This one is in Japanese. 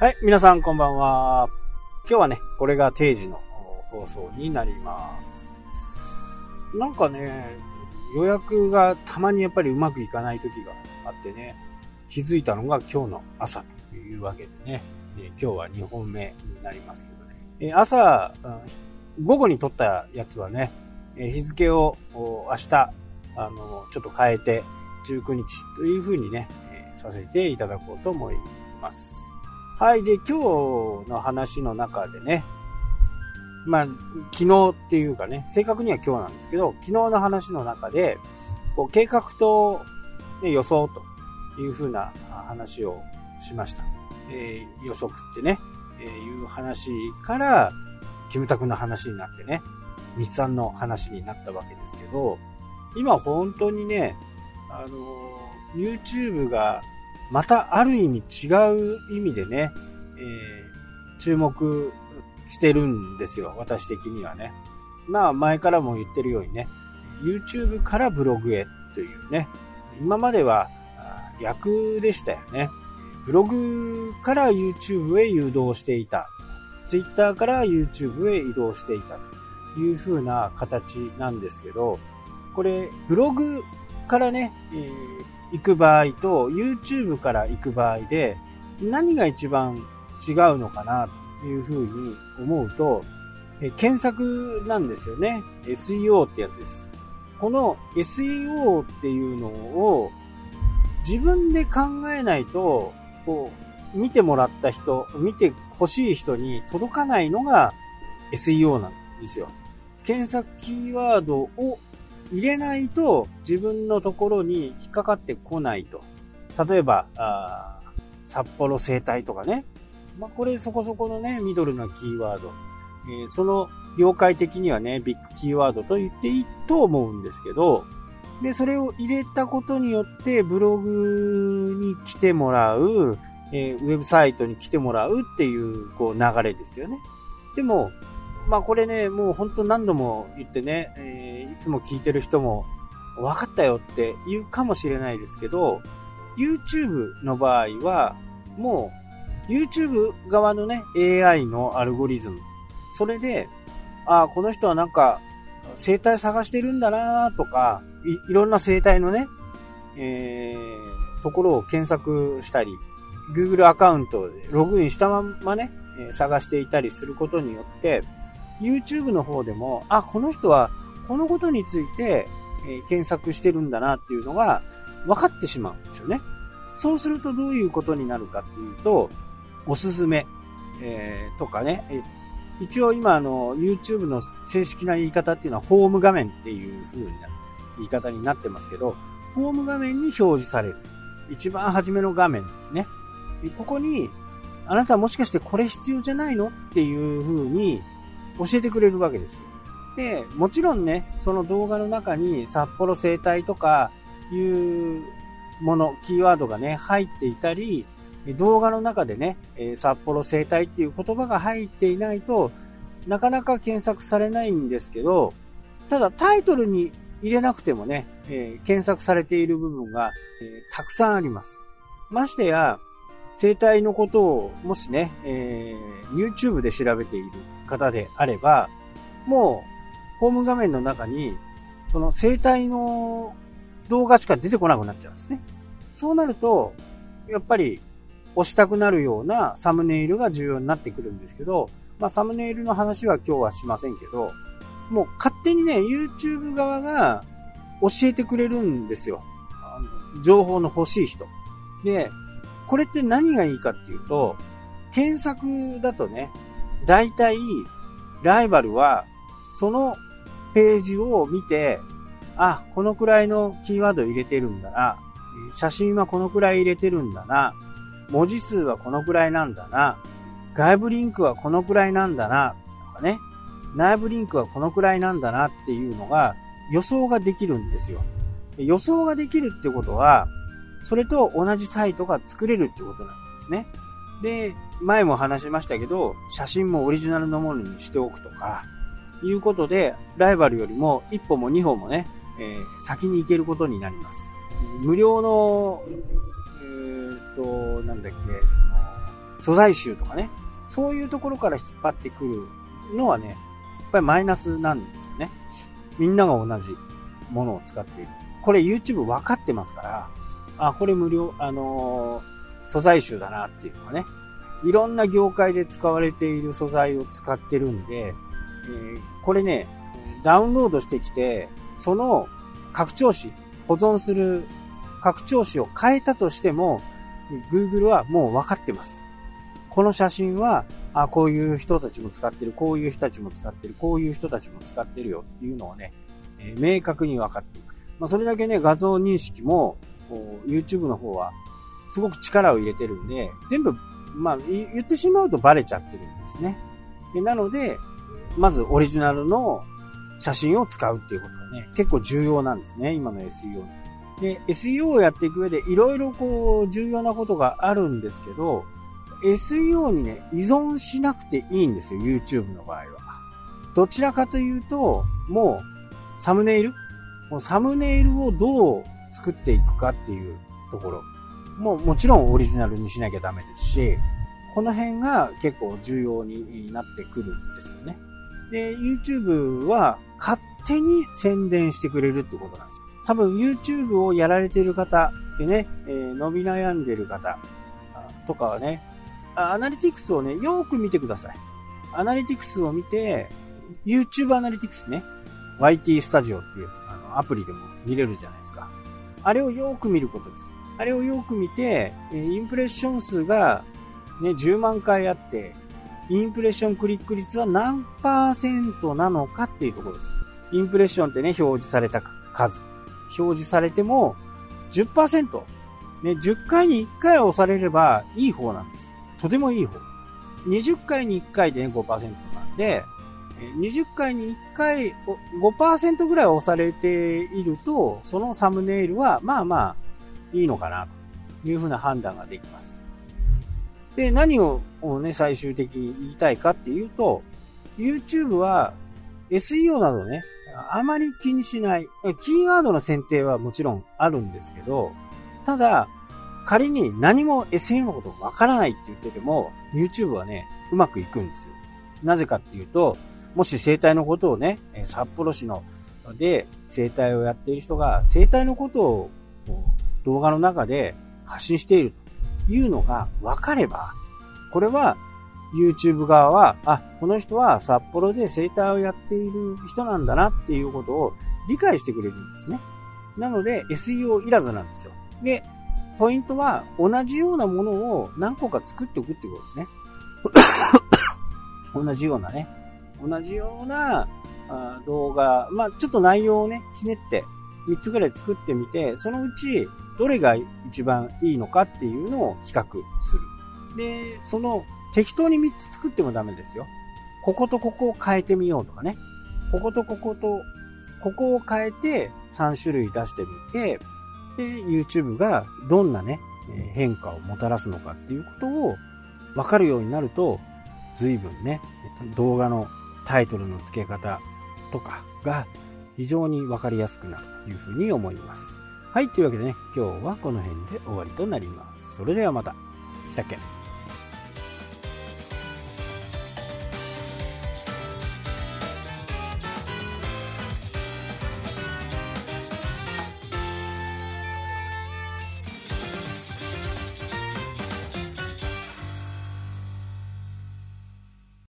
はい、皆さんこんばんは。今日はね、これが定時の放送になります。なんかね、予約がたまにやっぱりうまくいかない時があってね、気づいたのが今日の朝というわけでね、え今日は2本目になりますけどね。え朝、午後に撮ったやつはね、え日付を明日、あの、ちょっと変えて、19日という風にね、えさせていただこうと思います。はい。で、今日の話の中でね、まあ、昨日っていうかね、正確には今日なんですけど、昨日の話の中で、こう計画と、ね、予想という風な話をしました。えー予測ってね、えーいう話から、キムタクの話になってね、日産の話になったわけですけど、今本当にね、あのー YouTube がまたある意味違う意味でね、えー注目してるんですよ、私的にはね。まあ前からも言ってるようにね、YouTube からブログへというね、今までは逆でしたよね。ブログから YouTube へ誘導していた。Twitter から YouTube へ移動していたという風な形なんですけど、これ、ブログからね、えー行く場合と YouTube から行く場合で何が一番違うのかなという風に思うと、え検索なんですよね。SEO ってやつです。この SEO っていうのを自分で考えないと、こう、見てもらった人、見て欲しい人に届かないのが SEO なんですよ。検索キーワードを入れないと自分のところに引っかかってこないと。例えば、札幌生態とかね。まあ、これそこそこのね、ミドルなキーワード。えーその業界的にはね、ビッグキーワードと言っていいと思うんですけど、で、それを入れたことによって、ブログに来てもらう、えーウェブサイトに来てもらうっていう、こう、流れですよね。でも、まあこれね、もう本当何度も言ってね、えーいつも聞いてる人も、分かったよって言うかもしれないですけど、YouTube の場合は、もう、YouTube 側のね、AI のアルゴリズム。それで、ああ、この人はなんか、生態探してるんだなとか、いいろんな生態のね、えー、ところを検索したり、Google アカウントログインしたままね、探していたりすることによって、YouTube の方でも、あ、この人はこのことについて、え検索してるんだなっていうのが分かってしまうんですよね。そうするとどういうことになるかっていうと、おすすめ、えーとかね、え一応今あの YouTube の正式な言い方っていうのはホーム画面っていう風な言い方になってますけど、ホーム画面に表示される。一番初めの画面ですね。ここに、あなたもしかしてこれ必要じゃないのっていう風に教えてくれるわけですよ。で、もちろんね、その動画の中に札幌生態とかいうもの、キーワードがね、入っていたり、動画の中でね、え札幌生態っていう言葉が入っていないとなかなか検索されないんですけど、ただタイトルに入れなくてもね、え検索されている部分が、えたくさんあります。ましてや、生態のことをもしね、えー YouTube で調べている方であれば、もう、ホーム画面の中に、その生態の動画しか出てこなくなっちゃうんですね。そうなると、やっぱり押したくなるようなサムネイルが重要になってくるんですけど、まあサムネイルの話は今日はしませんけど、もう勝手にね、YouTube 側が教えてくれるんですよ。情報の欲しい人。で、これって何がいいかっていうと、検索だとね、大体、ライバルは、そのページを見て、あ、このくらいのキーワード入れてるんだな。写真はこのくらい入れてるんだな。文字数はこのくらいなんだな。外部リンクはこのくらいなんだな。とかね。内部リンクはこのくらいなんだなっていうのが予想ができるんですよ。予想ができるってことは、それと同じサイトが作れるってことなんですね。で、前も話しましたけど、写真もオリジナルのものにしておくとか、いうことで、ライバルよりも一歩も二歩もね、えー先に行けることになります。無料の、えーっと、なんだっけ、その、素材集とかね、そういうところから引っ張ってくるのはね、やっぱりマイナスなんですよね。みんなが同じものを使っている。これ YouTube 分かってますから、あ、これ無料、あのー、素材集だなっていうのはね、いろんな業界で使われている素材を使ってるんで、えー、これね、ダウンロードしてきて、その拡張子、保存する拡張子を変えたとしても、Google はもう分かってます。この写真は、あ、こういう人たちも使ってる、こういう人たちも使ってる、こういう人たちも使ってるよっていうのをね、えー、明確に分かっている。まあ、それだけね、画像認識も、YouTube の方は、すごく力を入れてるんで、全部、まあ、言ってしまうとバレちゃってるんですね。でなので、まずオリジナルの写真を使うっていうことがね、結構重要なんですね、今の SEO に。で、SEO をやっていく上でいろいろこう重要なことがあるんですけど、SEO にね、依存しなくていいんですよ、YouTube の場合は。どちらかというと、もう、サムネイル？もうサムネイルをどう作っていくかっていうところ。ももちろんオリジナルにしなきゃダメですし、この辺が結構重要になってくるんですよね。で、YouTube は勝手に宣伝してくれるってことなんです多分 YouTube をやられてる方でね、えー、伸び悩んでる方とかはね、アナリティクスをね、よく見てください。アナリティクスを見て、YouTube アナリティクスね、YT スタジオっていうあのアプリでも見れるじゃないですか。あれをよく見ることです。あれをよく見て、インプレッション数がね、10万回あって、インプレッションクリック率は何パーセントなのかっていうところです。インプレッションってね、表示された数。表示されても10%。ね、10回に1回押されればいい方なんです。とてもいい方。20回に1回でね、5%なんで、20回に1回5%ぐらい押されていると、そのサムネイルはまあまあいいのかなというふうな判断ができます。で、何をね、最終的に言いたいかっていうと、YouTube は SEO などね、あまり気にしない。キーワードの選定はもちろんあるんですけど、ただ、仮に何も SEO のことわからないって言ってても、YouTube はね、うまくいくんですよ。なぜかっていうと、もし生態のことをね、札幌市ので生態をやっている人が生態のことを動画の中で発信しているというのが分かれば、これは YouTube 側は、あ、この人は札幌で生態をやっている人なんだなっていうことを理解してくれるんですね。なので SEO いらずなんですよ。で、ポイントは同じようなものを何個か作っておくってことですね。同じようなね。同じような動画、まあちょっと内容をね、ひねって3つぐらい作ってみて、そのうちどれが一番いいのかっていうのを比較する。で、その適当に3つ作ってもダメですよ。こことここを変えてみようとかね。こことここと、ここを変えて3種類出してみて、で、YouTube がどんなね、変化をもたらすのかっていうことを分かるようになると、随分ね、動画のタイトルの付け方とかが非常に分かりやすくなるというふうに思います。はい、というわけでね、今日はこの辺で終わりとなります。それではまた。したっけ？